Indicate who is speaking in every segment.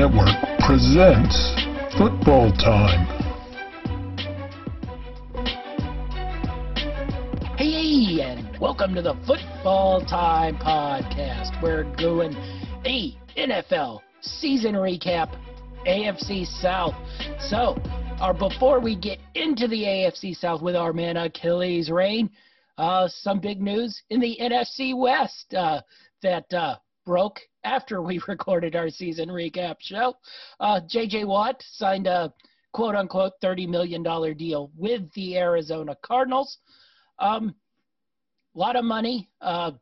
Speaker 1: Network presents Football Time.
Speaker 2: Hey, and welcome to the Football Time Podcast. We're doing the NFL season recap, AFC South. So, uh, before we get into the AFC South with our man Achilles Rain, uh, some big news in the NFC West uh, that uh, broke after we recorded our season recap show. Uh, J.J. Watt signed a quote unquote $30 million deal with the Arizona Cardinals. Um, a lot of money. Uh,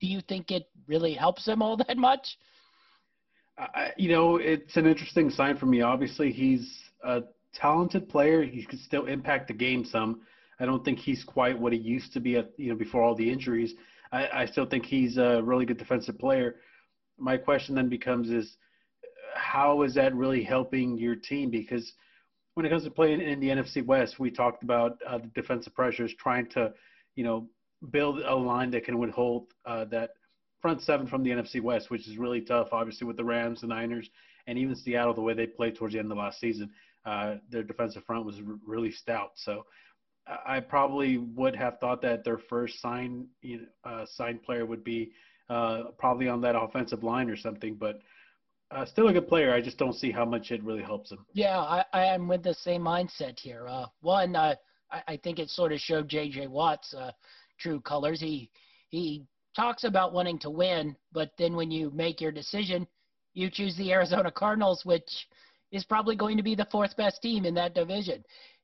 Speaker 2: do you think it really helps him all that much?
Speaker 3: I, you know, it's an interesting sign for me. Obviously, he's a talented player. He can still impact the game some. I don't think he's quite what he used to be at, you know, before all the injuries. I, I still think he's a really good defensive player. My question then becomes is how is that really helping your team? Because when it comes to playing in the NFC West, we talked about uh, the defensive pressures, trying to, you know, build a line that can withhold uh, that front seven from the NFC West, which is really tough, obviously, with the Rams, the Niners, and even Seattle, the way they played towards the end of last season. Uh, their defensive front was r- really stout. So I probably would have thought that their first sign uh, signed player would be uh, probably on that offensive line or something, but uh, still a good player. I just don't see how much it really helps him.
Speaker 2: Yeah, I, I am with the same mindset here. Uh, one, uh, I, I think it sort of showed J.J. Watt's uh, true colors. He he talks about wanting to win, but then when you make your decision, you choose the Arizona Cardinals, which is probably going to be the fourth best team in that division.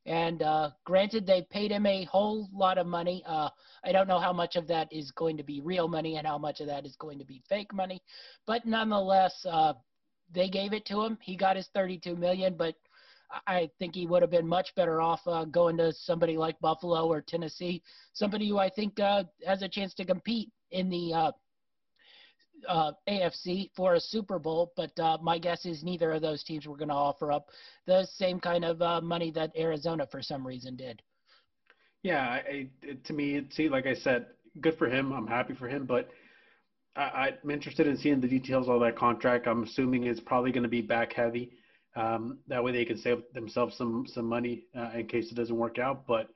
Speaker 2: And uh, granted, they paid him a whole lot of money. Uh, I don't know how much of that is going to be real money and how much of that is going to be fake money, but nonetheless, uh, they gave it to him. He got his 32 million, but I think he would have been much better off uh, going to somebody like Buffalo or Tennessee, somebody who I think uh, has a chance to compete in the uh, AFC for a Super Bowl, but uh, my guess is neither of those teams were going to offer up the same kind of uh, money that Arizona, for some reason, did.
Speaker 3: Yeah, I, it, to me, see, like I said, good for him. I'm happy for him, but I, am interested in seeing the details of that contract. I'm assuming it's probably going to be back heavy. Um, that way, they can save themselves some some money uh, in case it doesn't work out. But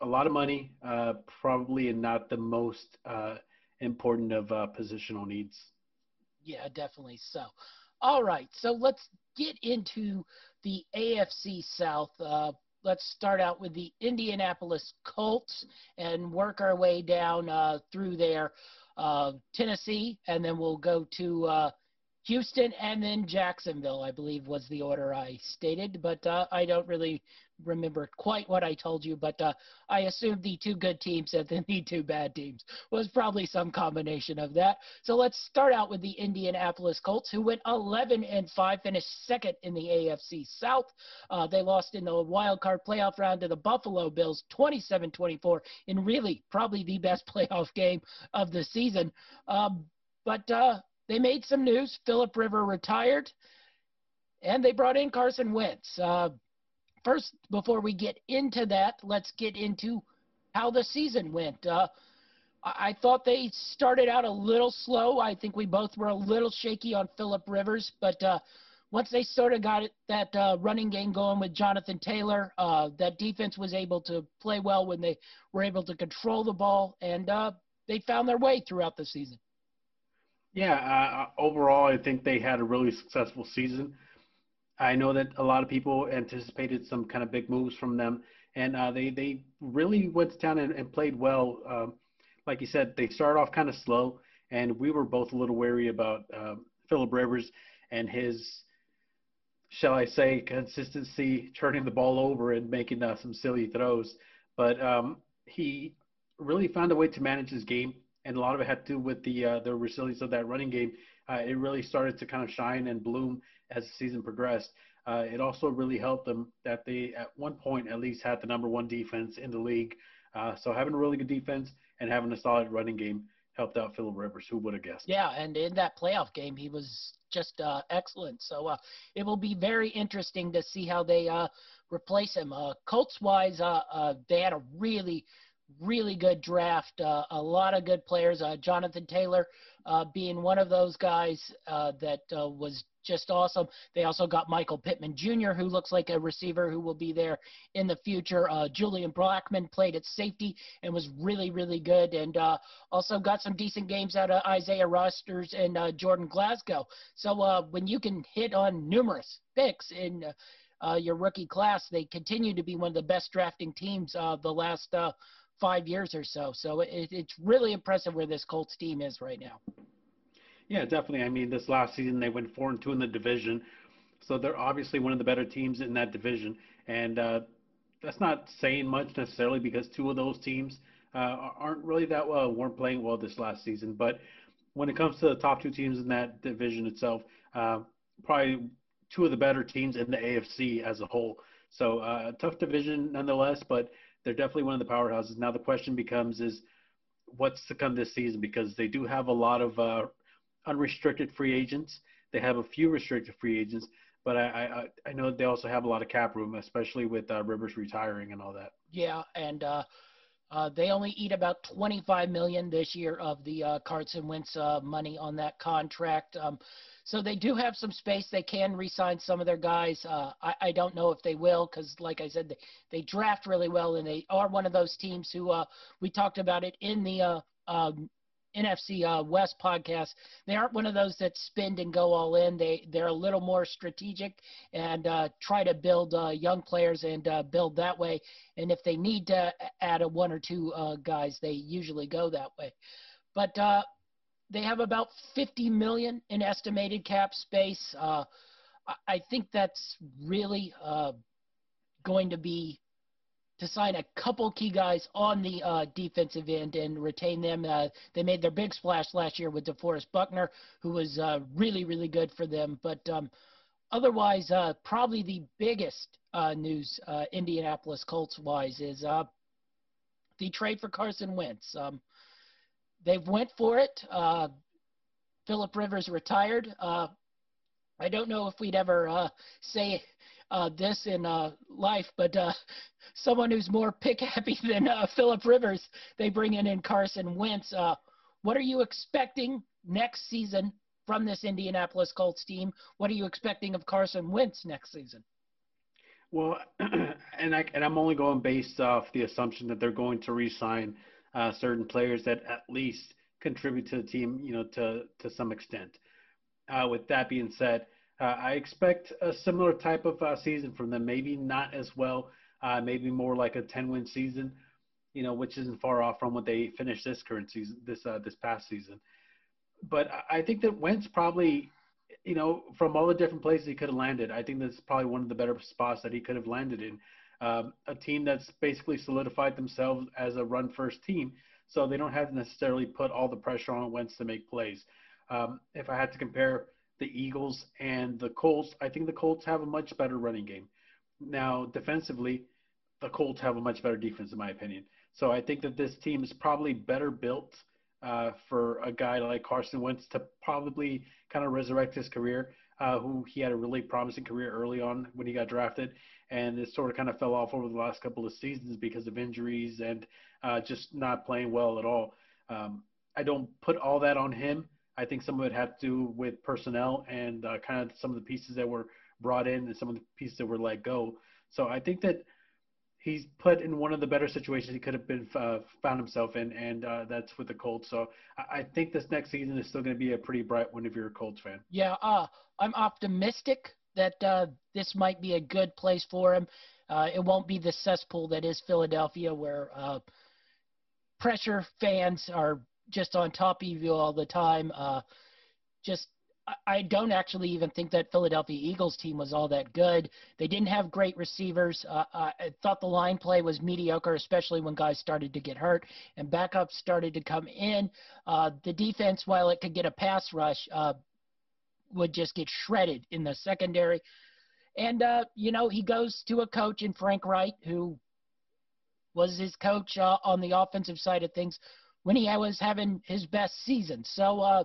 Speaker 3: a lot of money, uh, probably, and not the most uh, important of uh, positional needs.
Speaker 2: Yeah, definitely so. All right, so let's get into the AFC South. Uh, let's start out with the Indianapolis Colts and work our way down uh, through there. Uh, Tennessee, and then we'll go to uh, Houston and then Jacksonville, I believe was the order I stated, but uh, I don't really remember quite what I told you, but uh, I assumed the two good teams and then the two bad teams was probably some combination of that. So let's start out with the Indianapolis Colts, who went 11 and 5, finished second in the AFC South. Uh, they lost in the wild card playoff round to the Buffalo Bills 27 24 in really probably the best playoff game of the season. Um, but uh, they made some news. Philip River retired, and they brought in Carson Wentz. Uh, first, before we get into that, let's get into how the season went. Uh, I thought they started out a little slow. I think we both were a little shaky on Philip Rivers, but uh, once they sort of got it, that uh, running game going with Jonathan Taylor, uh, that defense was able to play well when they were able to control the ball, and uh, they found their way throughout the season.
Speaker 3: Yeah, uh, overall, I think they had a really successful season. I know that a lot of people anticipated some kind of big moves from them, and uh, they they really went down and, and played well. Um, like you said, they started off kind of slow, and we were both a little wary about uh, Philip Rivers and his, shall I say, consistency, turning the ball over and making uh, some silly throws. But um, he really found a way to manage his game, and a lot of it had to do with the uh, the resilience of that running game. Uh, it really started to kind of shine and bloom as the season progressed. Uh, it also really helped them that they, at one point, at least had the number one defense in the league. Uh, so having a really good defense and having a solid running game helped out Philip Rivers. Who would have guessed?
Speaker 2: Yeah, and in that playoff game, he was just uh, excellent. So uh, it will be very interesting to see how they uh, replace him. Uh, Colts wise, uh, uh, they had a really, really good draft. A lot of good players. Jonathan Taylor being one of those guys that was just awesome. They also got Michael Pittman Jr., who looks like a receiver who will be there in the future. Uh, Julian Blackmon played at safety and was really, really good. And uh, also got some decent games out of Isaiah Rodgers and uh, Jordan Glasgow. So uh, when you can hit on numerous picks in uh, uh, your rookie class, they continue to be one of the best drafting teams of the last five years or so. So it, it's really impressive where this Colts team is right now.
Speaker 3: Yeah, definitely. I mean, this last season they went four and two in the division, so they're obviously one of the better teams in that division. And uh, that's not saying much necessarily because two of those teams uh, aren't really that well, weren't playing well this last season. But when it comes to the top two teams in that division itself, uh, probably two of the better teams in the AFC as a whole. So uh, tough division nonetheless, but they're definitely one of the powerhouses. Now the question becomes is what's to come this season because they do have a lot of uh, unrestricted free agents. They have a few restricted free agents, but I I, I know they also have a lot of cap room, especially with uh, Rivers retiring and all that.
Speaker 2: Yeah, and uh, uh, they only eat about 25 million this year of the uh, Carson Wentz uh, money on that contract. Um, so they do have some space. They can re-sign some of their guys. Uh, I, I don't know if they will because, like I said, they, they draft really well, and they are one of those teams who uh, we talked about it in the uh, um, NFC uh, West podcast, they aren't one of those that spend and go all in. They they're a little more strategic and uh, try to build uh, young players and uh, build that way. And if they need to add a one or two uh, guys, they usually go that way. But uh, they have about 50 million in estimated cap space. I think that's really going to be to sign a couple key guys on the uh, defensive end and retain them. Uh, they made their big splash last year with DeForest Buckner, who was uh, really, really good for them. But um, otherwise, uh, probably the biggest uh, news uh, Indianapolis Colts wise is the trade for Carson Wentz. Um, they've went for it. Philip Rivers retired. I don't know if we'd ever say uh, this in uh, life, but uh, someone who's more pick happy than uh, Philip Rivers, they bring in in Carson Wentz. Uh, what are you expecting next season from this Indianapolis Colts team? What are you expecting of Carson Wentz next season?
Speaker 3: Well, and I and I'm only going based off the assumption that they're going to re-sign uh, certain players that at least contribute to the team, you know, to to some extent. With that being said, uh, I expect a similar type of uh, season from them. Maybe not as well, uh, maybe more like a 10-win season, you know, which isn't far off from what they finished this current season, this uh, this past season. But I think that Wentz probably, you know, from all the different places he could have landed, I think that's probably one of the better spots that he could have landed in. Um, a team that's basically solidified themselves as a run-first team, so they don't have to necessarily put all the pressure on Wentz to make plays. Um, if I had to compare the Eagles and the Colts, I think the Colts have a much better running game. Now, defensively, the Colts have a much better defense, in my opinion. So I think that this team is probably better built uh, for a guy like Carson Wentz to probably kind of resurrect his career. Uh, who he had a really promising career early on when he got drafted, and it sort of kind of fell off over the last couple of seasons because of injuries and uh, just not playing well at all. Um, I don't put all that on him. I think some of it had to do with personnel and uh, kind of some of the pieces that were brought in and some of the pieces that were let go. So I think that he's put in one of the better situations he could have been uh, found himself in, and uh, that's with the Colts. So I, I, think this next season is still going to be a pretty bright one if you're a Colts fan.
Speaker 2: Yeah, uh, I'm optimistic that uh, this might be a good place for him. Uh, it won't be the cesspool that is Philadelphia, where uh, pressure fans are just on top of you all the time. Uh, just I don't actually even think that Philadelphia Eagles team was all that good. They didn't have great receivers. Uh, I thought the line play was mediocre, especially when guys started to get hurt and backups started to come in. Uh, the defense, while it could get a pass rush, uh, would just get shredded in the secondary. And, uh, you know, he goes to a coach in Frank Reich, who was his coach uh, on the offensive side of things when he was having his best season. So uh,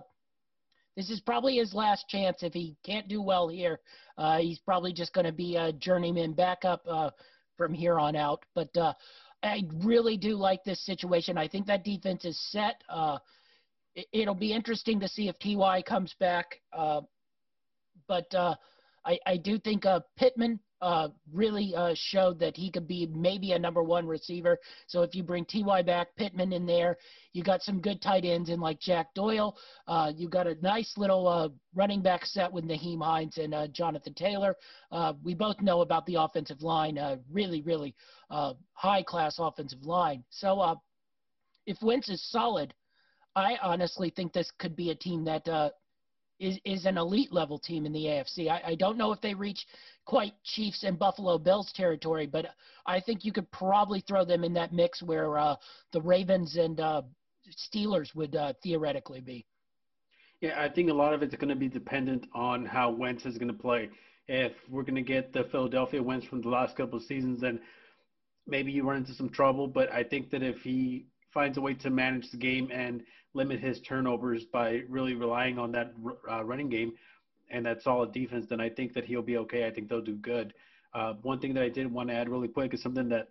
Speaker 2: this is probably his last chance. If he can't do well here, uh, he's probably just going to be a journeyman backup uh, from here on out. But uh, I really do like this situation. I think that defense is set. Uh, it, will be interesting to see if Ty comes back. Uh, but uh, I, I do think Pittman uh, really uh, showed that he could be maybe a number one receiver. So if you bring Ty back, Pittman in there, you got some good tight ends in like Jack Doyle. Uh, you got a nice little uh, running back set with Nyheim Hines and uh, Jonathan Taylor. We both know about the offensive line, really, really high class offensive line. So if Wentz is solid, I honestly think this could be a team that is is an elite level team in the AFC. I, I don't know if they reach quite Chiefs and Buffalo Bills territory, but I think you could probably throw them in that mix where uh, the Ravens and uh, Steelers would uh, theoretically be.
Speaker 3: Yeah, I think a lot of it's going to be dependent on how Wentz is going to play. If we're going to get the Philadelphia Wentz from the last couple of seasons, then maybe you run into some trouble. But I think that if he finds a way to manage the game and limit his turnovers by really relying on that uh, running game and that solid defense, then I think that he'll be okay. I think they'll do good. Uh, one thing that I did want to add really quick is something that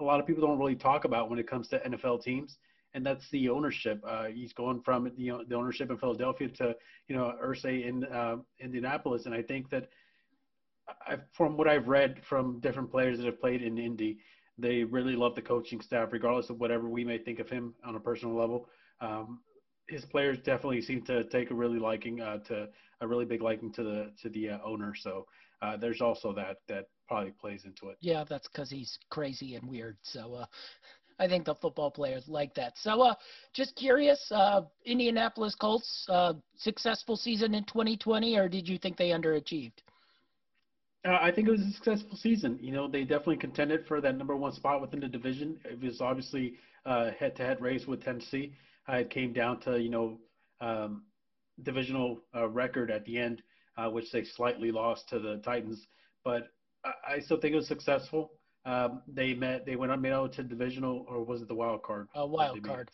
Speaker 3: a lot of people don't really talk about when it comes to NFL teams, and that's the ownership. Uh, he's going from the ownership in Philadelphia to you know Irsay in uh, Indianapolis, and I think that I, from what I've read from different players that have played in Indy, they really love the coaching staff, regardless of whatever we may think of him on a personal level. Um, his players definitely seem to take a really liking uh, to a really big liking to the to the uh, owner. So uh, there's also that that probably plays into it.
Speaker 2: Yeah, that's because he's crazy and weird. So uh, I think the football players like that. So uh, just curious, uh, Indianapolis Colts successful season in 2020, or did you think they underachieved?
Speaker 3: Uh, I think it was a successful season. You know, they definitely contended for that number one spot within the division. It was obviously a head-to-head race with Tennessee. Uh, it came down to you know um, divisional uh, record at the end, uh, which they slightly lost to the Titans. But I, I still think it was successful. Um, they met. They went on made out to divisional, or was it the wild card?
Speaker 2: Uh, wild card.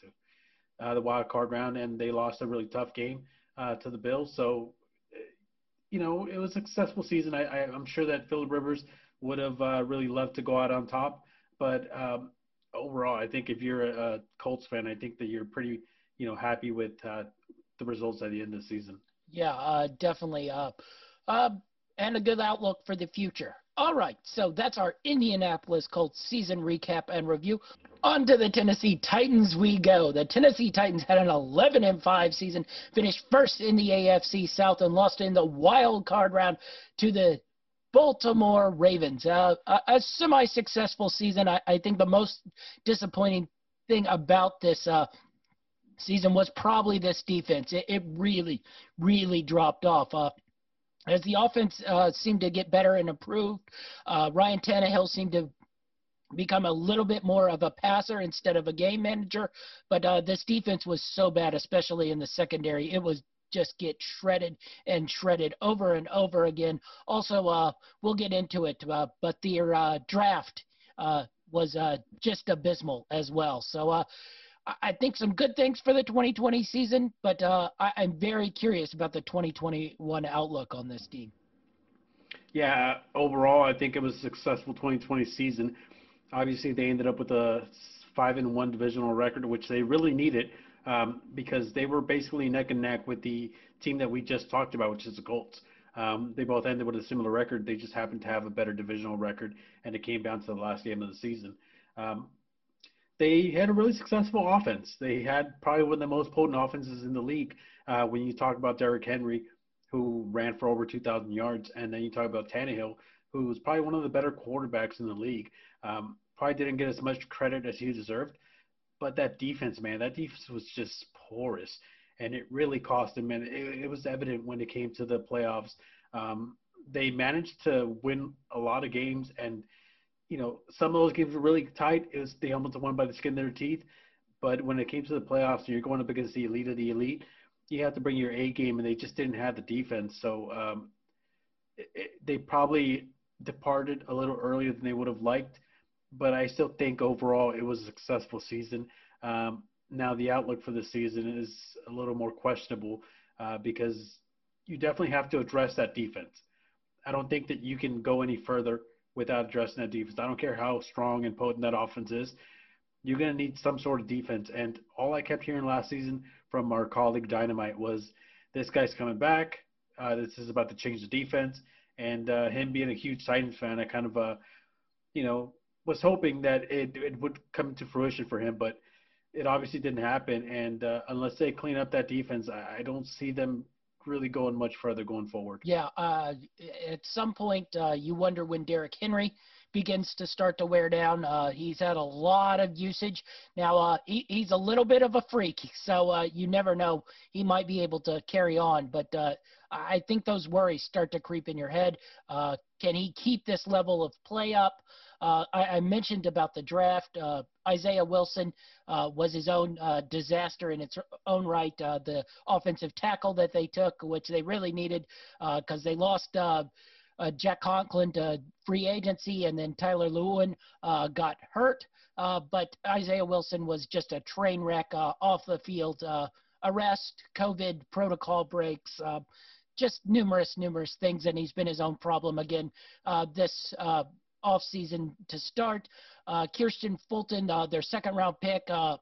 Speaker 3: Uh, the wild card round, and they lost a really tough game uh, to the Bills. So you know, it was a successful season. I, I, am sure that Philip Rivers would have uh, really loved to go out on top. But um, overall, I think if you're a, a, Colts fan, I think that you're pretty, you know, happy with uh, the results at the end of the season.
Speaker 2: Yeah, uh, definitely. Uh, uh, and a good outlook for the future. All right, so that's our Indianapolis Colts season recap and review. On to the Tennessee Titans we go. The Tennessee Titans had an 11 and 5 season, finished first in the AFC South and lost in the wild card round to the Baltimore Ravens. Uh, a, a semi-successful season. I, I, think the most disappointing thing about this uh, season was probably this defense. It, it really, really dropped off. Uh, as the offense uh, seemed to get better and improved, uh, Ryan Tannehill seemed to become a little bit more of a passer instead of a game manager. But uh, this defense was so bad, especially in the secondary. It was just get shredded and shredded over and over again. Also, uh, we'll get into it, uh, but their uh, draft uh, was uh, just abysmal as well. So I think some good things for the 2020 season, but uh, I, am very curious about the 2021 outlook on this team.
Speaker 3: Yeah, overall, I think it was a successful 2020 season. Obviously, they ended up with a five and one divisional record, which they really needed um, because they were basically neck and neck with the team that we just talked about, which is the Colts. Um, they both ended with a similar record. They just happened to have a better divisional record, and it came down to the last game of the season. Um, they had a really successful offense. They had probably one of the most potent offenses in the league. Uh, when you talk about Derrick Henry, who ran for over 2,000 yards, and then you talk about Tannehill, who was probably one of the better quarterbacks in the league. Um, probably didn't get as much credit as he deserved, but that defense, man, that defense was just porous, and it really cost him. And it, it was evident when it came to the playoffs. Um, they managed to win a lot of games and – you know, some of those games were really tight. It was they almost won by the skin of their teeth. But when it came to the playoffs you're going up against the elite of the elite, you have to bring your A game, and they just didn't have the defense. So um, it, it, they probably departed a little earlier than they would have liked. But I still think overall it was a successful season. Um, now the outlook for the season is a little more questionable uh, because you definitely have to address that defense. I don't think that you can go any further without addressing that defense. I don't care how strong and potent that offense is. You're going to need some sort of defense. And all I kept hearing last season from our colleague Dynamite was this guy's coming back. uh, this is about to change the defense. And uh, him being a huge Titans fan, I kind of, uh, you know, was hoping that it, it would come to fruition for him, but it obviously didn't happen. And uh, unless they clean up that defense, I, I don't see them really going much further going forward.
Speaker 2: Yeah, uh, at some point, uh, you wonder when Derrick Henry begins to start to wear down. Uh, he's had a lot of usage. Now, uh, he, he's a little bit of a freak, so uh, you never know. He might be able to carry on, but uh, I think those worries start to creep in your head. Can he keep this level of play up? Uh, I, I, mentioned about the draft. Uh, Isaiah Wilson uh, was his own uh, disaster in its own right. Uh, the offensive tackle that they took, which they really needed because they lost Jack Conklin to free agency, and then Taylor Lewan got hurt. but Isaiah Wilson was just a train wreck off the field. arrest, COVID protocol breaks just numerous, numerous things, and he's been his own problem again uh, this uh, offseason to start. Uh, Kristian Fulton, uh, their second round pick, uh,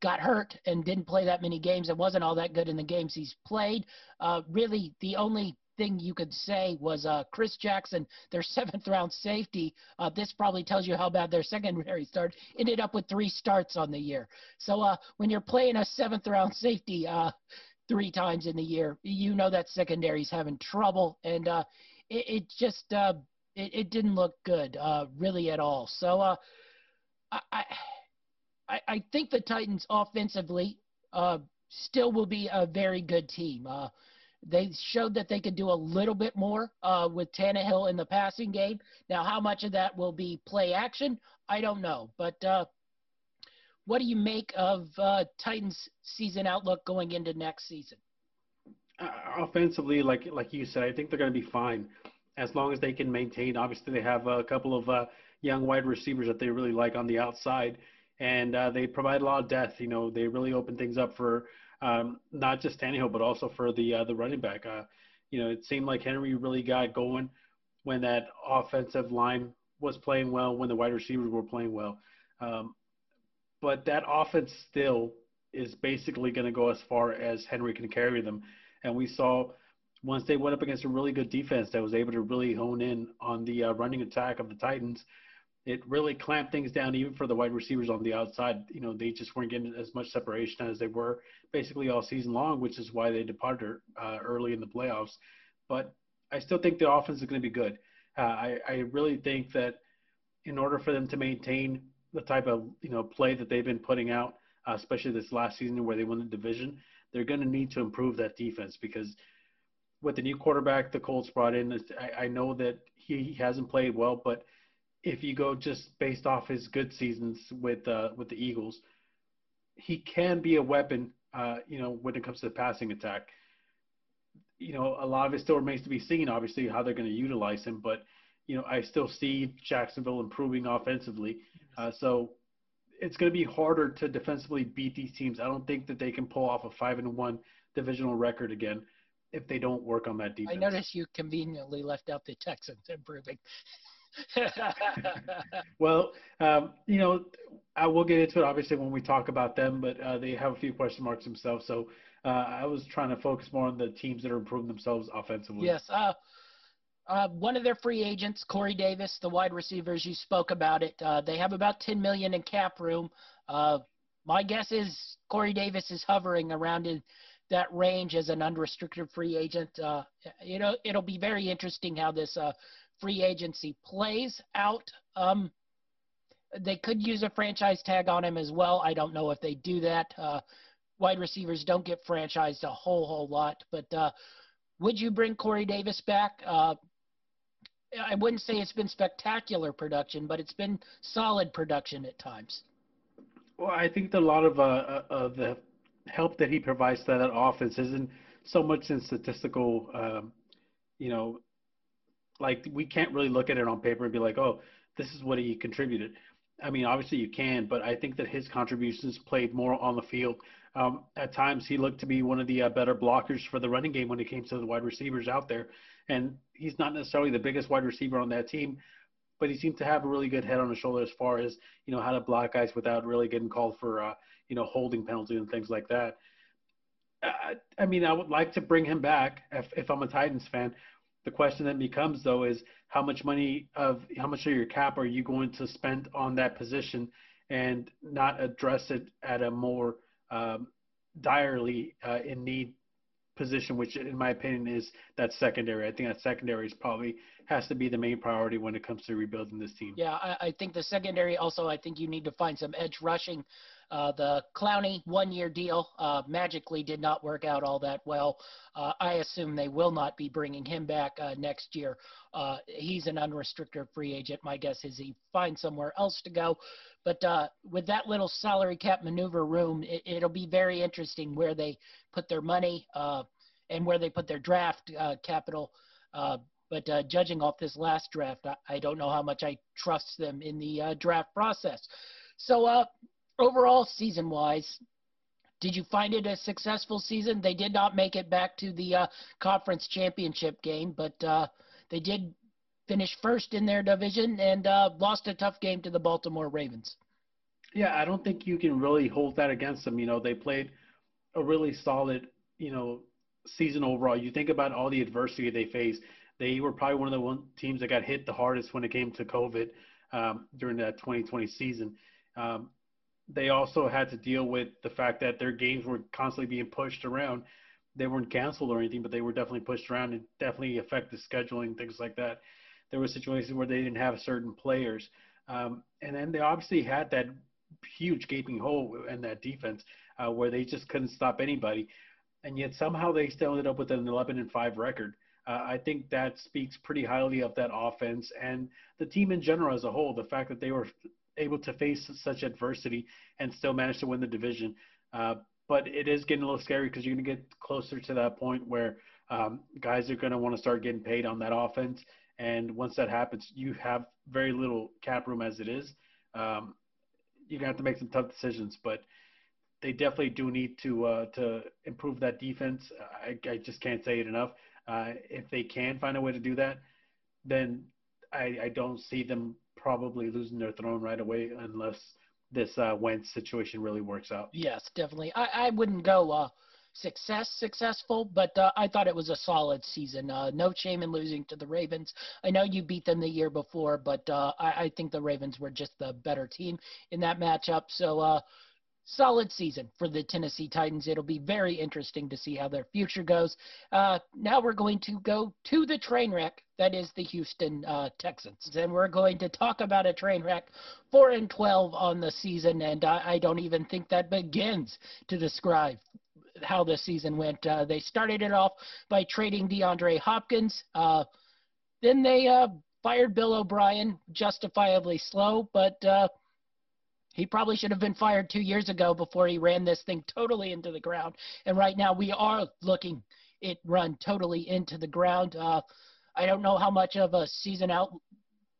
Speaker 2: got hurt and didn't play that many games and wasn't all that good in the games he's played. Uh, really, the only thing you could say was uh, Chris Jackson, their seventh round safety. Uh, this probably tells you how bad their secondary start ended up with three starts on the year. So when you're playing a seventh round safety three times in the year, you know that secondary's having trouble, and uh, it, it, just uh, it, it didn't look good, uh, really at all. So uh, I, I, I think the Titans offensively uh, still will be a very good team. Uh, they showed that they could do a little bit more uh, with Tannehill in the passing game. Now, how much of that will be play action, I don't know. But uh, what do you make of Titans' season outlook going into next season?
Speaker 3: Offensively, like like you said, I think they're going to be fine as long as they can maintain. Obviously, they have a couple of uh, young wide receivers that they really like on the outside, and uh, they provide a lot of depth. You know, they really open things up for um, not just Tannehill, but also for the uh, the running back. Uh, you know, it seemed like Henry really got going when that offensive line was playing well, when the wide receivers were playing well. Um, but that offense still is basically going to go as far as Henry can carry them. And we saw once they went up against a really good defense that was able to really hone in on the uh, running attack of the Titans, it really clamped things down even for the wide receivers on the outside. You know, they just weren't getting as much separation as they were basically all season long, which is why they departed uh, early in the playoffs. But I still think the offense is going to be good. Uh, I, I really think that in order for them to maintain the type of you know play that they've been putting out, uh, especially this last season where they won the division, they're going to need to improve that defense because – with the new quarterback the Colts brought in, I, I know that he hasn't played well, but if you go just based off his good seasons with uh, with the Eagles, he can be a weapon. Uh, you know, when it comes to the passing attack, you know, a lot of it still remains to be seen. Obviously, how they're going to utilize him, but you know, I still see Jacksonville improving offensively. Uh, so it's going to be harder to defensively beat these teams. I don't think that they can pull off a five and one divisional record again if they don't work on that defense.
Speaker 2: I noticed you conveniently left out the Texans improving.
Speaker 3: well, um, you know, I will get into it obviously when we talk about them, but uh, they have a few question marks themselves. So uh, I was trying to focus more on the teams that are improving themselves offensively.
Speaker 2: Yes. Uh, uh, one of their free agents, Corey Davis, the wide receivers, you spoke about it. Uh, they have about 10 million in cap room. Uh, my guess is Corey Davis is hovering around in that range as an unrestricted free agent. Uh, you know, it'll be very interesting how this uh, free agency plays out. Um, they could use a franchise tag on him as well. I don't know if they do that. Uh, wide receivers don't get franchised a whole whole lot, but uh, would you bring Corey Davis back? Uh, I wouldn't say it's been spectacular production, but it's been solid production at times.
Speaker 3: Well, I think that a lot of uh, uh, the help that he provides to that offense isn't so much in statistical, um, you know, like we can't really look at it on paper and be like, oh, this is what he contributed. I mean, obviously you can, but I think that his contributions played more on the field. Um, at times, he looked to be one of the uh, better blockers for the running game when it came to the wide receivers out there. And he's not necessarily the biggest wide receiver on that team, but he seemed to have a really good head on his shoulder as far as you know how to block guys without really getting called for uh, you know holding penalties and things like that. I, I mean, I would like to bring him back if, if I'm a Titans fan. The question that becomes though is how much money of how much of your cap are you going to spend on that position and not address it at a more um, direly uh, in need position, which in my opinion is that secondary. I think that secondary is probably has to be the main priority when it comes to rebuilding this team.
Speaker 2: Yeah, I, I think the secondary also. I think you need to find some edge rushing. Uh, the Clowney one-year deal uh, magically did not work out all that well. Uh, I assume they will not be bringing him back uh, next year. Uh, he's an unrestricted free agent. My guess is he finds somewhere else to go. But uh, with that little salary cap maneuver room, it, will be very interesting where they put their money and where they put their draft capital. But uh, judging off this last draft, I, I, don't know how much I trust them in the uh, draft process. So, uh, overall, season wise, did you find it a successful season? They did not make it back to the uh, conference championship game, but uh, they did finish first in their division and uh, lost a tough game to the Baltimore Ravens.
Speaker 3: Yeah, I don't think you can really hold that against them. You know, they played a really solid, you know, season overall. You think about all the adversity they faced they were probably one of the one teams that got hit the hardest when it came to COVID um, during that 2020 season. Um, they also had to deal with the fact that their games were constantly being pushed around. They weren't canceled or anything, but they were definitely pushed around and definitely affected scheduling, things like that. There were situations where they didn't have certain players. Um, and then they obviously had that huge gaping hole in that defense uh, where they just couldn't stop anybody. And yet somehow they still ended up with an 11 and 5 record. Uh, I think that speaks pretty highly of that offense and the team in general as a whole. The fact that they were able to face such adversity and still manage to win the division. Uh, but it is getting a little scary because you're going to get closer to that point where um, guys are going to want to start getting paid on that offense. And once that happens, you have very little cap room as it is. Um, you're to have to make some tough decisions, but they definitely do need to uh, to improve that defense. I, I just can't say it enough. Uh, if they can find a way to do that, then I, I, don't see them probably losing their throne right away unless this uh, Wentz situation really works out.
Speaker 2: Yes, definitely. I, I wouldn't go uh, success successful, but uh, I thought it was a solid season. Uh, no shame in losing to the Ravens. I know you beat them the year before, but uh, I, I, think the Ravens were just the better team in that matchup. So uh, solid season for the Tennessee Titans. It'll be very interesting to see how their future goes. Uh, now we're going to go to the train wreck that is the Houston uh, Texans, and we're going to talk about a train wreck, four and twelve on the season, and I, I don't even think that begins to describe how the season went. Uh, they started it off by trading DeAndre Hopkins. Uh, then they uh, fired Bill O'Brien, justifiably slow, but uh, he probably should have been fired two years ago before he ran this thing totally into the ground. And right now we are looking it run totally into the ground. Uh, I don't know how much of a season out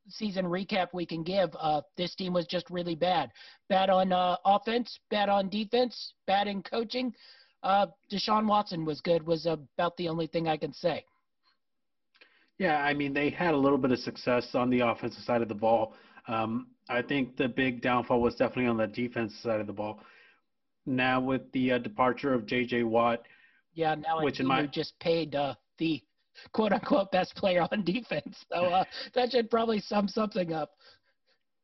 Speaker 2: season recap we can give. Uh, this team was just really bad. Bad on uh, offense, bad on defense, bad in coaching. Uh, Deshaun Watson was good. Was about the only thing I can say.
Speaker 3: Yeah, I mean they had a little bit of success on the offensive side of the ball. Um, I think the big downfall was definitely on the defense side of the ball. Now with the uh, departure of J.J. Watt,
Speaker 2: yeah, now which in my just paid uh, the quote unquote best player on defense, so uh, that should probably sum something up.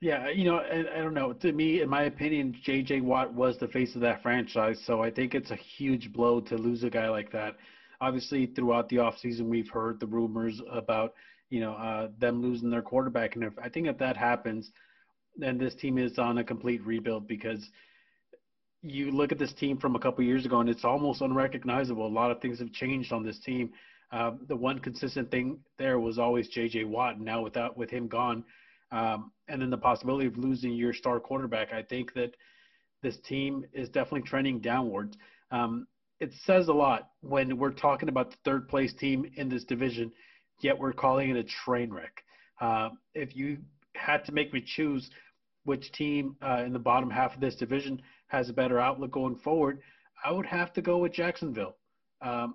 Speaker 3: Yeah, you know, I, I don't know. To me, in my opinion, J.J. Watt was the face of that franchise, so I think it's a huge blow to lose a guy like that. Obviously, throughout the offseason, we've heard the rumors about you know uh, them losing their quarterback, and if I think if that happens, then this team is on a complete rebuild because you look at this team from a couple years ago and it's almost unrecognizable. A lot of things have changed on this team. Um, the one consistent thing there was always J.J. Watt. And now without with him gone, um, and then the possibility of losing your star quarterback, I think that this team is definitely trending downwards. Um, it says a lot when we're talking about the third place team in this division, yet we're calling it a train wreck. Uh, if you had to make me choose which team uh, in the bottom half of this division has a better outlook going forward, I would have to go with Jacksonville. Um,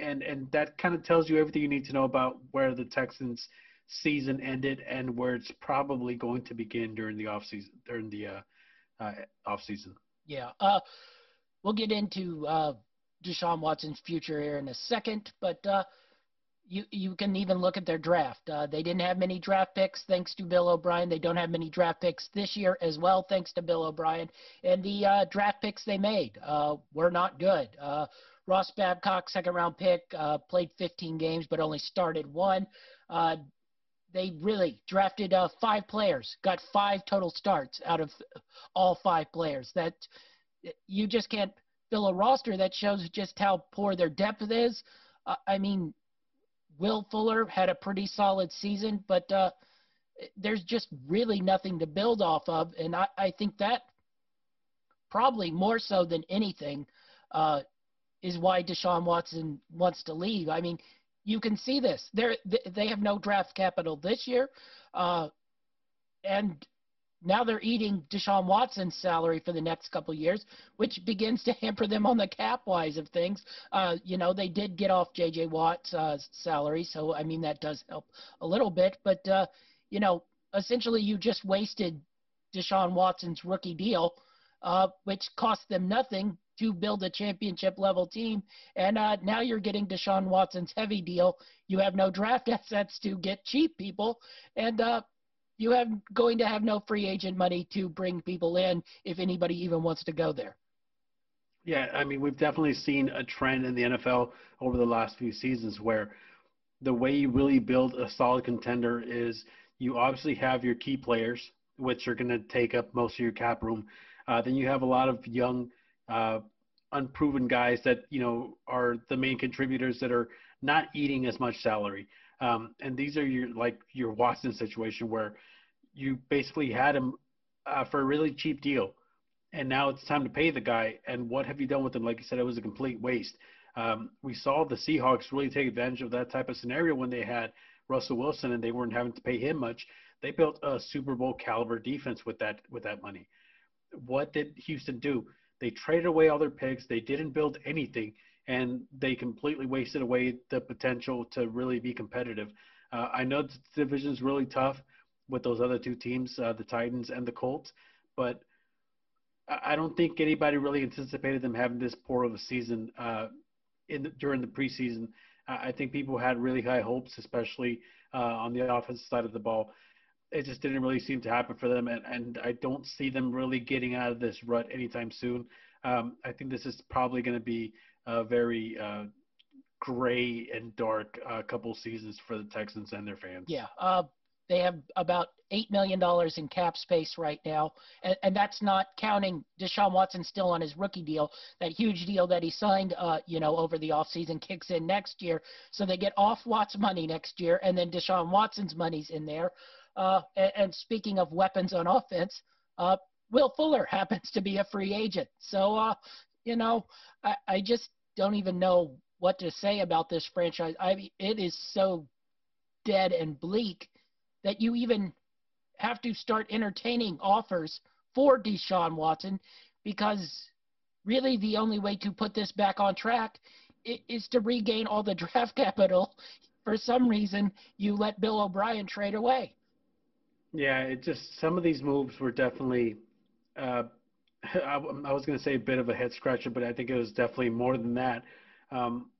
Speaker 3: and and that kind of tells you everything you need to know about where the Texans season ended and where it's probably going to begin during the offseason during the uh, uh, offseason.
Speaker 2: Yeah. Uh, we'll get into uh, Deshaun Watson's future here in a second, but uh, you you can even look at their draft. Uh, they didn't have many draft picks thanks to Bill O'Brien. They don't have many draft picks this year as well thanks to Bill O'Brien. And the uh, draft picks they made uh, were not good. Uh, Ross Blacklock, second round pick, uh, played 15 games but only started one. Uh, they really drafted five players, got five total starts out of all five players. That you just can't fill a roster that shows just how poor their depth is. I mean, Will Fuller had a pretty solid season, but uh, there's just really nothing to build off of. And I, I think that probably more so than anything uh, is why Deshaun Watson wants to leave. I mean, you can see this. They're, they have no draft capital this year. Uh, and now they're eating Deshaun Watson's salary for the next couple years, which begins to hamper them on the cap wise of things. Uh, you know, they did get off J.J. Watt's uh, salary, so I mean that does help a little bit. But uh, you know, essentially, you just wasted Deshaun Watson's rookie deal, uh, which cost them nothing to build a championship level team. And uh, now you're getting Deshaun Watson's heavy deal. You have no draft assets to get cheap people, and uh, you have going to have no free agent money to bring people in if anybody even wants to go there.
Speaker 3: Yeah, I mean, we've definitely seen a trend in the NFL over the last few seasons where the way you really build a solid contender is you obviously have your key players, which are going to take up most of your cap room. Uh, then you have a lot of young, uh, unproven guys that you know are the main contributors that are not eating as much salary. Um, and these are your like your Watson situation where you basically had him uh, for a really cheap deal, and now it's time to pay the guy. And what have you done with him? Like you said, it was a complete waste. Um, we saw the Seahawks really take advantage of that type of scenario when they had Russell Wilson and they weren't having to pay him much. They built a Super Bowl caliber defense with that with that money. What did Houston do? They traded away all their picks. They didn't build anything and they completely wasted away the potential to really be competitive. Uh, I know the division is really tough with those other two teams, uh, the Titans and the Colts, but I don't think anybody really anticipated them having this poor of a season uh, in the, during the preseason. I think people had really high hopes, especially uh, on the offensive side of the ball. It just didn't really seem to happen for them, and, and I don't see them really getting out of this rut anytime soon. Um, I think this is probably going to be a very uh, gray and dark uh, couple seasons for the Texans and their fans.
Speaker 2: Yeah, uh, they have about eight million dollars in cap space right now, and, and, that's not counting Deshaun Watson still on his rookie deal. That huge deal that he signed, uh, you know, over the offseason kicks in next year, so they get off Watt's money next year, and then Deshaun Watson's money's in there. Uh, and, speaking of weapons on offense, uh, Will Fuller happens to be a free agent. So, uh, you know, I, I just don't even know what to say about this franchise. I mean, it is so dead and bleak that you even have to start entertaining offers for Deshaun Watson because really the only way to put this back on track is to regain all the draft capital. For some reason, you let Bill O'Brien trade away.
Speaker 3: Yeah, it just some of these moves were definitely uh, I, I was going to say a bit of a head scratcher, but I think it was definitely more than that. Um,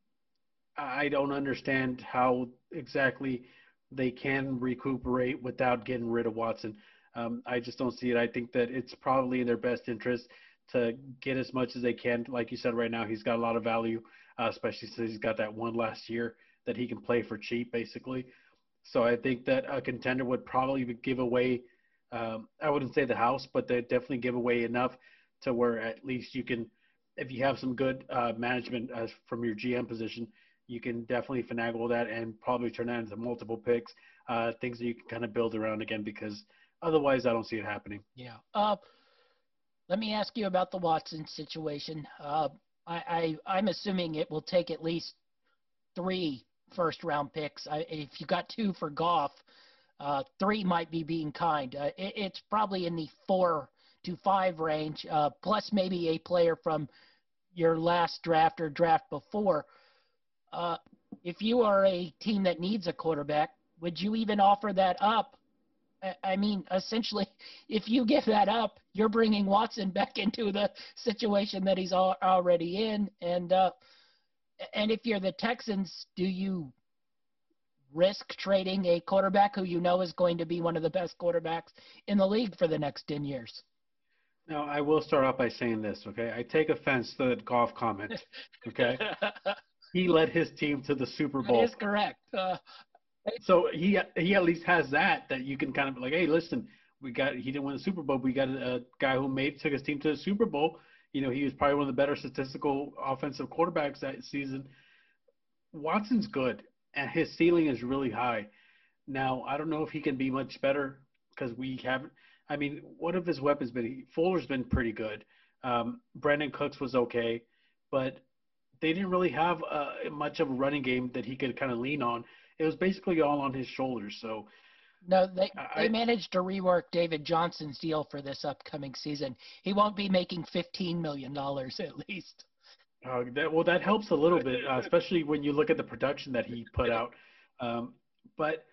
Speaker 3: I don't understand how exactly they can recuperate without getting rid of Watson. Um, I just don't see it. I think that it's probably in their best interest to get as much as they can. Like you said, right now he's got a lot of value, uh, especially since he's got that one last year that he can play for cheap, basically. So I think that a contender would probably give away um, I wouldn't say the house, but they definitely give away enough to where at least you can, if you have some good uh, management as from your GM position, you can definitely finagle that and probably turn that into multiple picks, uh, things that you can kind of build around again because otherwise I don't see it happening.
Speaker 2: Yeah. Uh, let me ask you about the Watson situation. Uh, I, I, am assuming it will take at least three first round picks. I, if you got two for Goff, uh, three might be being kind. Uh, it, it's probably in the four to five range, uh, plus maybe a player from your last draft or draft before. Uh, if you are a team that needs a quarterback, would you even offer that up I mean, essentially, if you give that up, you're bringing Watson back into the situation that he's already in. And uh, and if you're the Texans, do you risk trading a quarterback who you know is going to be one of the best quarterbacks in the league for the next 10 years?
Speaker 3: Now, I will start off by saying this, okay? I take offense to that Goff comment, okay? he led his team to the Super Bowl.
Speaker 2: That is correct. Uh,
Speaker 3: so he he at least has that that you can kind of like, hey, listen, we got he didn't win the Super Bowl, we got a, a guy who made took his team to the Super Bowl. You know, he was probably one of the better statistical offensive quarterbacks that season. Watson's good, and his ceiling is really high. Now, I don't know if he can be much better because we haven't. I mean, what have his weapons been? Fuller's been pretty good. Um, Brandin Cooks was okay, but they didn't really have uh, much of a running game that he could kind of lean on. It was basically all on his shoulders. So,
Speaker 2: no, they I, they managed to rework David Johnson's deal for this upcoming season. He won't be making fifteen million dollars at least.
Speaker 3: Uh, that, well, that helps a little bit, uh, especially when you look at the production that he put out. Um, but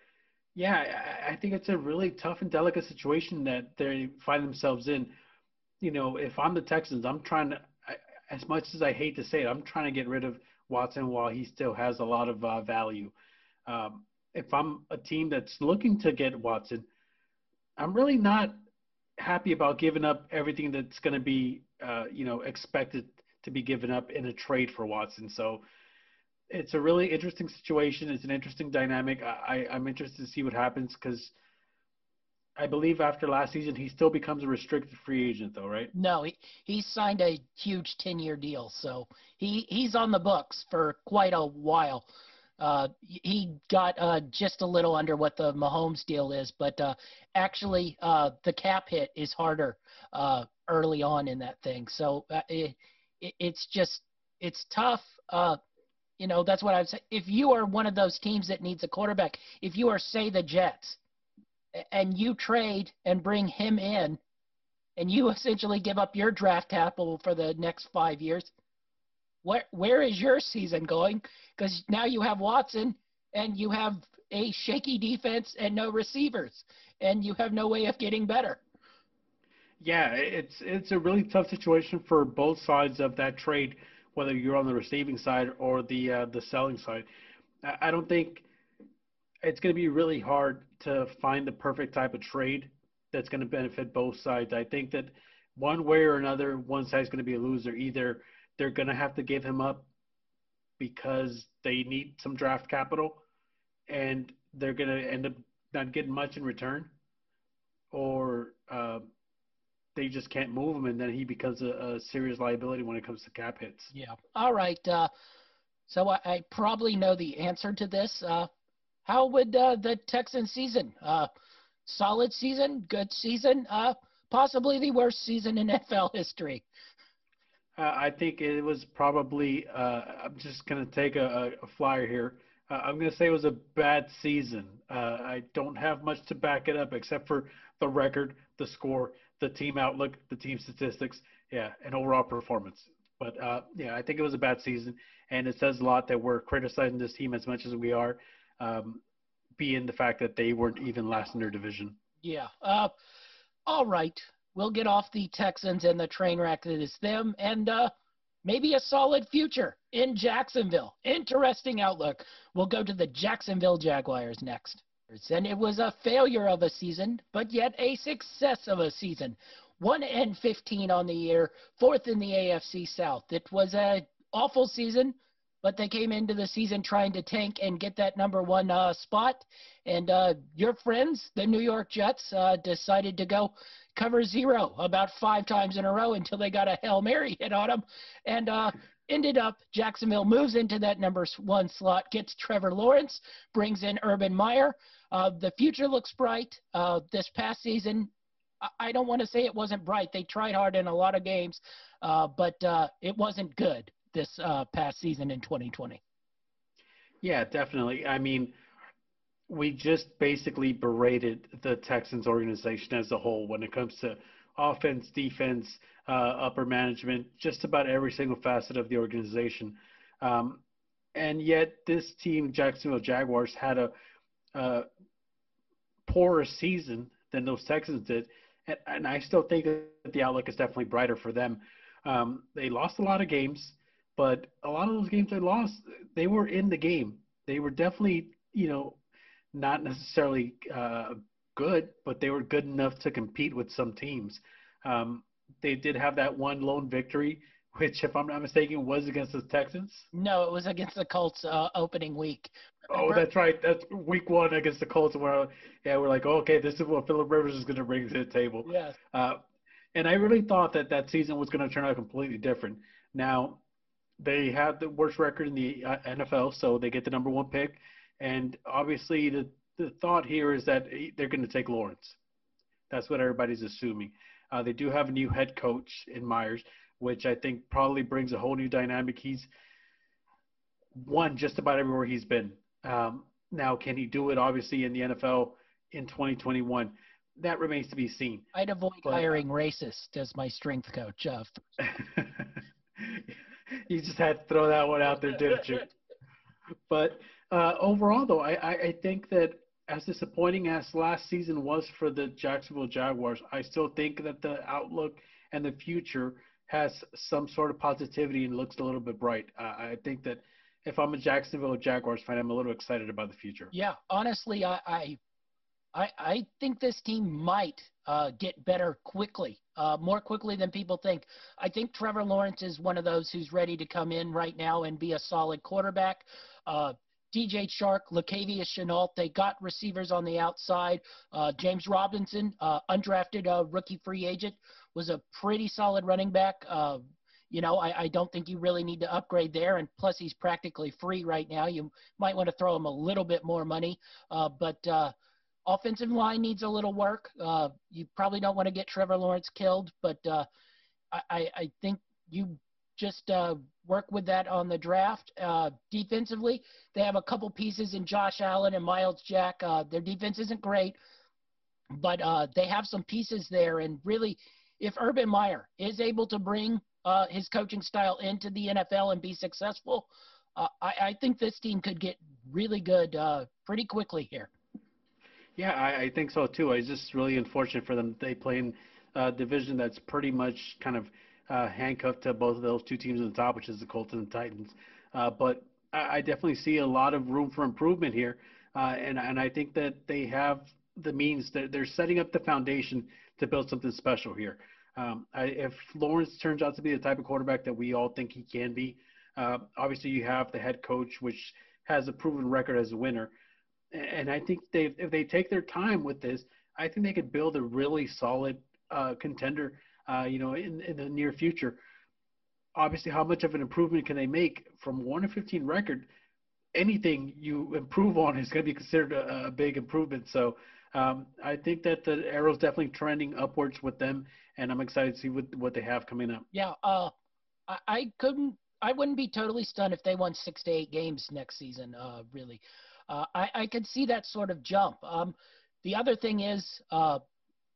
Speaker 3: yeah, I, I think it's a really tough and delicate situation that they find themselves in. You know, if I'm the Texans, I'm trying to, I, as much as I hate to say it, I'm trying to get rid of Watson while he still has a lot of uh, value. Um, if I'm a team that's looking to get Watson, I'm really not happy about giving up everything that's going to be, uh, you know, expected to be given up in a trade for Watson. So it's a really interesting situation. It's an interesting dynamic. I, I'm interested to see what happens because I believe after last season he still becomes a restricted free agent, though, right?
Speaker 2: No, he he signed a huge ten year deal, so he he's on the books for quite a while. Uh, he got uh, just a little under what the Mahomes deal is, but uh, actually uh, the cap hit is harder uh, early on in that thing. So uh, it, it, it's just it's tough. You know, that's what I would say. If you are one of those teams that needs a quarterback, if you are, say, the Jets, and you trade and bring him in, and you essentially give up your draft capital for the next five years, where where is your season going? Because now you have Watson and you have a shaky defense and no receivers, and you have no way of getting better.
Speaker 3: Yeah, it's it's a really tough situation for both sides of that trade whether you're on the receiving side or the uh, the selling side. I don't think it's going to be really hard to find the perfect type of trade that's going to benefit both sides. I think that one way or another, one side's going to be a loser. Either they're going to have to give him up because they need some draft capital and they're going to end up not getting much in return, or uh, they just can't move him, and then he becomes a, a serious liability when it comes to cap hits.
Speaker 2: Yeah. All right. Uh, so I, I, probably know the answer to this. Uh, how would uh, the Texan season? Uh, solid season, good season, uh, possibly the worst season in NFL history.
Speaker 3: Uh, I think it was probably. I'm just going to take a, a, flyer here. I'm going to say it was a bad season. I don't have much to back it up except for the record, the score, the team outlook, the team statistics, yeah, and overall performance. But uh, yeah, I think it was a bad season, and it says a lot that we're criticizing this team as much as we are, um, being the fact that they weren't even last in their division.
Speaker 2: Yeah. Uh, all right, we'll get off the Texans and the train wreck that is them, and uh, maybe a solid future in Jacksonville. Interesting outlook. We'll go to the Jacksonville Jaguars next. And it was a failure of a season, but yet a success of a season. 1 and 15 on the year, fourth in the AFC South. It was an awful season, but they came into the season trying to tank and get that number one uh, spot. And uh, your friends, the New York Jets, uh, decided to go cover zero about five times in a row until they got a Hail Mary hit on them. And uh, ended up Jacksonville moves into that number one slot, gets Trevor Lawrence, brings in Urban Meyer. Uh, the future looks bright. Uh, this past season, I don't want to say it wasn't bright. They tried hard in a lot of games, uh, but uh, it wasn't good this uh, past season in 2020.
Speaker 3: Yeah, definitely. I mean, we just basically berated the Texans organization as a whole when it comes to offense, defense, uh, upper management, just about every single facet of the organization. Um, and yet, this team, Jacksonville Jaguars, had a uh, poorer season than those Texans did, and, and I still think that the outlook is definitely brighter for them. Um, they lost a lot of games, but a lot of those games they lost, they were in the game. They were definitely, you know, not necessarily uh, good, but they were good enough to compete with some teams. Um, they did have that one lone victory, which, if I'm not mistaken, was against the Texans.
Speaker 2: No, it was against the Colts uh, opening week.
Speaker 3: Oh, that's right. That's week one against the Colts, where yeah, we're like, oh, okay, this is what Philip Rivers is going to bring to the table.
Speaker 2: Yeah.
Speaker 3: Uh, and I really thought that that season was going to turn out completely different. Now, they have the worst record in the uh, NFL, so they get the number one pick. And obviously, the the thought here is that they're going to take Lawrence. That's what everybody's assuming. Uh, they do have a new head coach in Myers, which I think probably brings a whole new dynamic. He's won just about everywhere he's been. Um, now, can he do it? Obviously, in the NFL in 2021, that remains to be seen.
Speaker 2: I'd avoid but, hiring racist as my strength coach. Uh,
Speaker 3: you just had to throw that one out there, didn't you? But uh, overall, though, I, I think that as disappointing as last season was for the Jacksonville Jaguars, I still think that the outlook and the future has some sort of positivity and looks a little bit bright. Uh, I think that if I'm a Jacksonville Jaguars fan, I'm a little excited about the future.
Speaker 2: Yeah, honestly, I I, I, I think this team might uh, get better quickly, uh, more quickly than people think. I think Trevor Lawrence is one of those who's ready to come in right now and be a solid quarterback. Uh, DJ Chark, Laviska Shenault. They got receivers on the outside. Uh, James Robinson, uh, undrafted uh, rookie free agent, was a pretty solid running back. Uh, you know, I, I, don't think you really need to upgrade there. And plus, he's practically free right now. You might want to throw him a little bit more money. Uh, but uh, offensive line needs a little work. you probably don't want to get Trevor Lawrence killed, but I, I think you just uh, work with that on the draft. Uh, defensively, they have a couple pieces in Josh Allen and Myles Jack. Uh, their defense isn't great, but uh, they have some pieces there. And really, if Urban Meyer is able to bring uh, his coaching style into the NFL and be successful, uh, I, I, think this team could get really good pretty quickly here.
Speaker 3: Yeah, I, I, think so too. It's just really unfortunate for them. They play in a division that's pretty much kind of – uh, handcuffed to both of those two teams at the top, which is the Colts and the Titans. Uh, but I, I, definitely see a lot of room for improvement here, uh, and and I think that they have the means. That they're setting up the foundation to build something special here. Um, I, if Lawrence turns out to be the type of quarterback that we all think he can be, uh, obviously you have the head coach, which has a proven record as a winner. And I think they, if they take their time with this, I think they could build a really solid uh, contender uh, you know, in, in the near future. Obviously, how much of an improvement can they make from one to fifteen record? Anything you improve on is going to be considered a, a big improvement. So um, I think that the arrow's definitely trending upwards with them, and I'm excited to see what what they have coming up.
Speaker 2: Yeah, uh, I, I couldn't. I wouldn't be totally stunned if they won six to eight games next season. Uh, really, uh, I, I could see that sort of jump. Um, the other thing is, uh,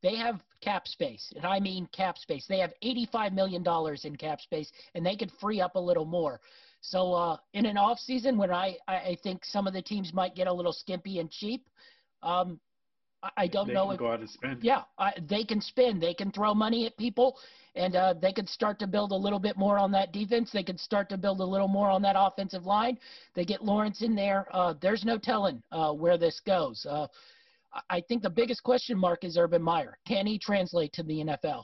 Speaker 2: they have cap space, and I mean cap space. They have $85 million in cap space, and they could free up a little more. So uh, in an off season, when I, I think some of the teams might get a little skimpy and cheap, um, I, don't
Speaker 3: they
Speaker 2: know.
Speaker 3: Can
Speaker 2: if,
Speaker 3: go out and spend.
Speaker 2: Yeah, I, they can spend. They can throw money at people, and uh, they could start to build a little bit more on that defense. They could start to build a little more on that offensive line. They get Lawrence in there. Uh, there's no telling uh, where this goes. I think the biggest question mark is Urban Meyer. Can he translate to the NFL?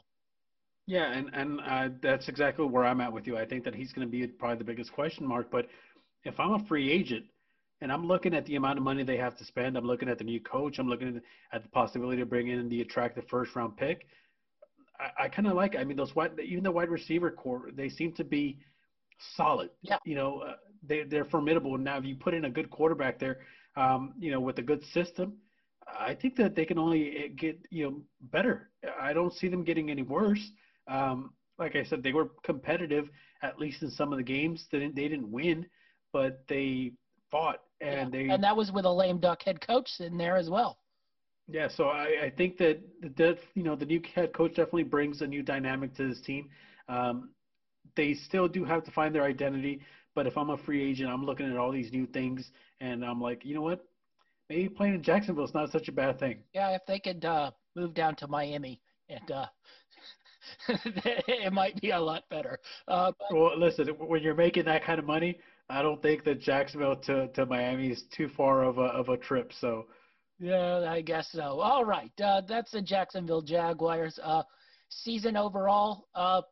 Speaker 3: Yeah, and and uh, that's exactly where I'm at with you. I think that he's going to be probably the biggest question mark. But if I'm a free agent and I'm looking at the amount of money they have to spend, I'm looking at the new coach, I'm looking at the possibility of bringing in the attractive first round pick. I, I kind of like. I mean, those wide, even the wide receiver core, they seem to be solid.
Speaker 2: Yeah.
Speaker 3: You know, uh, they they're formidable. Now, if you put in a good quarterback there, um, you know, with a good system I think that they can only eh, get you know better. I don't see them getting any worse. Um, like I said, they were competitive at least in some of the games. They didn't, they didn't win, but they fought and yeah. they
Speaker 2: and that was with a lame duck head coach in there as well.
Speaker 3: Yeah, so I, I think that that you know the new head coach definitely brings a new dynamic to this team. Um, they still do have to find their identity, but if I'm a free agent, I'm looking at all these new things, and I'm like, you know what? Maybe playing in Jacksonville is not such a bad thing.
Speaker 2: Yeah, if they could uh, move down to Miami, and uh, it might be a lot better. Uh, but,
Speaker 3: well, listen, when you're making that kind of money, I don't think that Jacksonville to, to Miami is too far of a of a trip. So.
Speaker 2: Yeah, I guess so. All right, uh, that's the Jacksonville Jaguars. Uh, season overall, uh,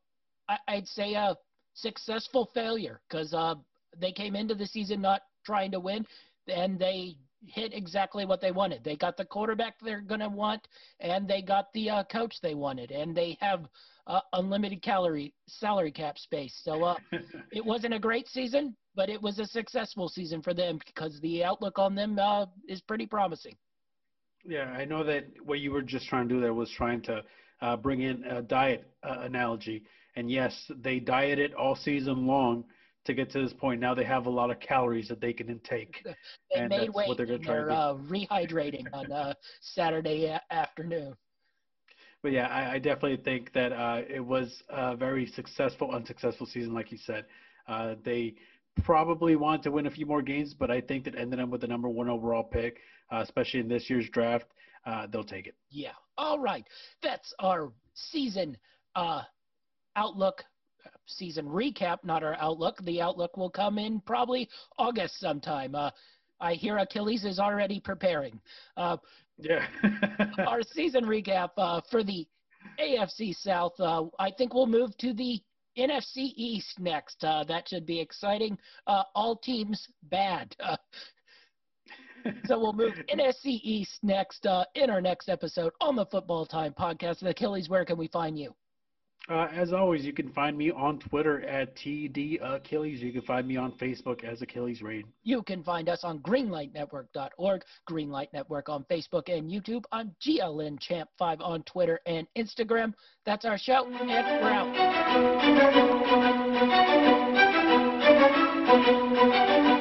Speaker 2: I, would say a successful failure because uh, they came into the season not trying to win, and they hit exactly what they wanted. They got the quarterback they're going to want, and they got the uh, coach they wanted, and they have uh, unlimited calorie salary cap space. So uh, it wasn't a great season, but it was a successful season for them because the outlook on them uh, is pretty promising.
Speaker 3: Yeah, I know that what you were just trying to do there was trying to uh, bring in a diet uh, analogy. And yes, they dieted all season long to get to this point. Now they have a lot of calories that they can intake.
Speaker 2: they and made weight. What they're, they're uh, rehydrating on uh, Saturday a- afternoon.
Speaker 3: But yeah, I, I definitely think that uh, it was a very successful, unsuccessful season, like you said. Uh, they probably want to win a few more games, but I think that ending up with the number one overall pick, uh, especially in this year's draft, uh, they'll take it.
Speaker 2: Yeah. All right. That's our season uh, outlook season recap, not our outlook. The outlook will come in probably August sometime. Uh, I hear Achilles is already preparing. Uh,
Speaker 3: yeah.
Speaker 2: our season recap uh, for the AFC South. Uh, I think we'll move to the NFC East next. Uh, that should be exciting. Uh, all teams bad. so we'll move NFC East next in our next episode on the Football Time podcast. And Achilles, where can we find you?
Speaker 3: Uh, as always, you can find me on Twitter at TD Achilles. You can find me on Facebook as Achilles Raid.
Speaker 2: You can find us on greenlightnetwork.org, Greenlight Network on Facebook and YouTube. I'm GLN Champ 5 on Twitter and Instagram. That's our show, and we're out.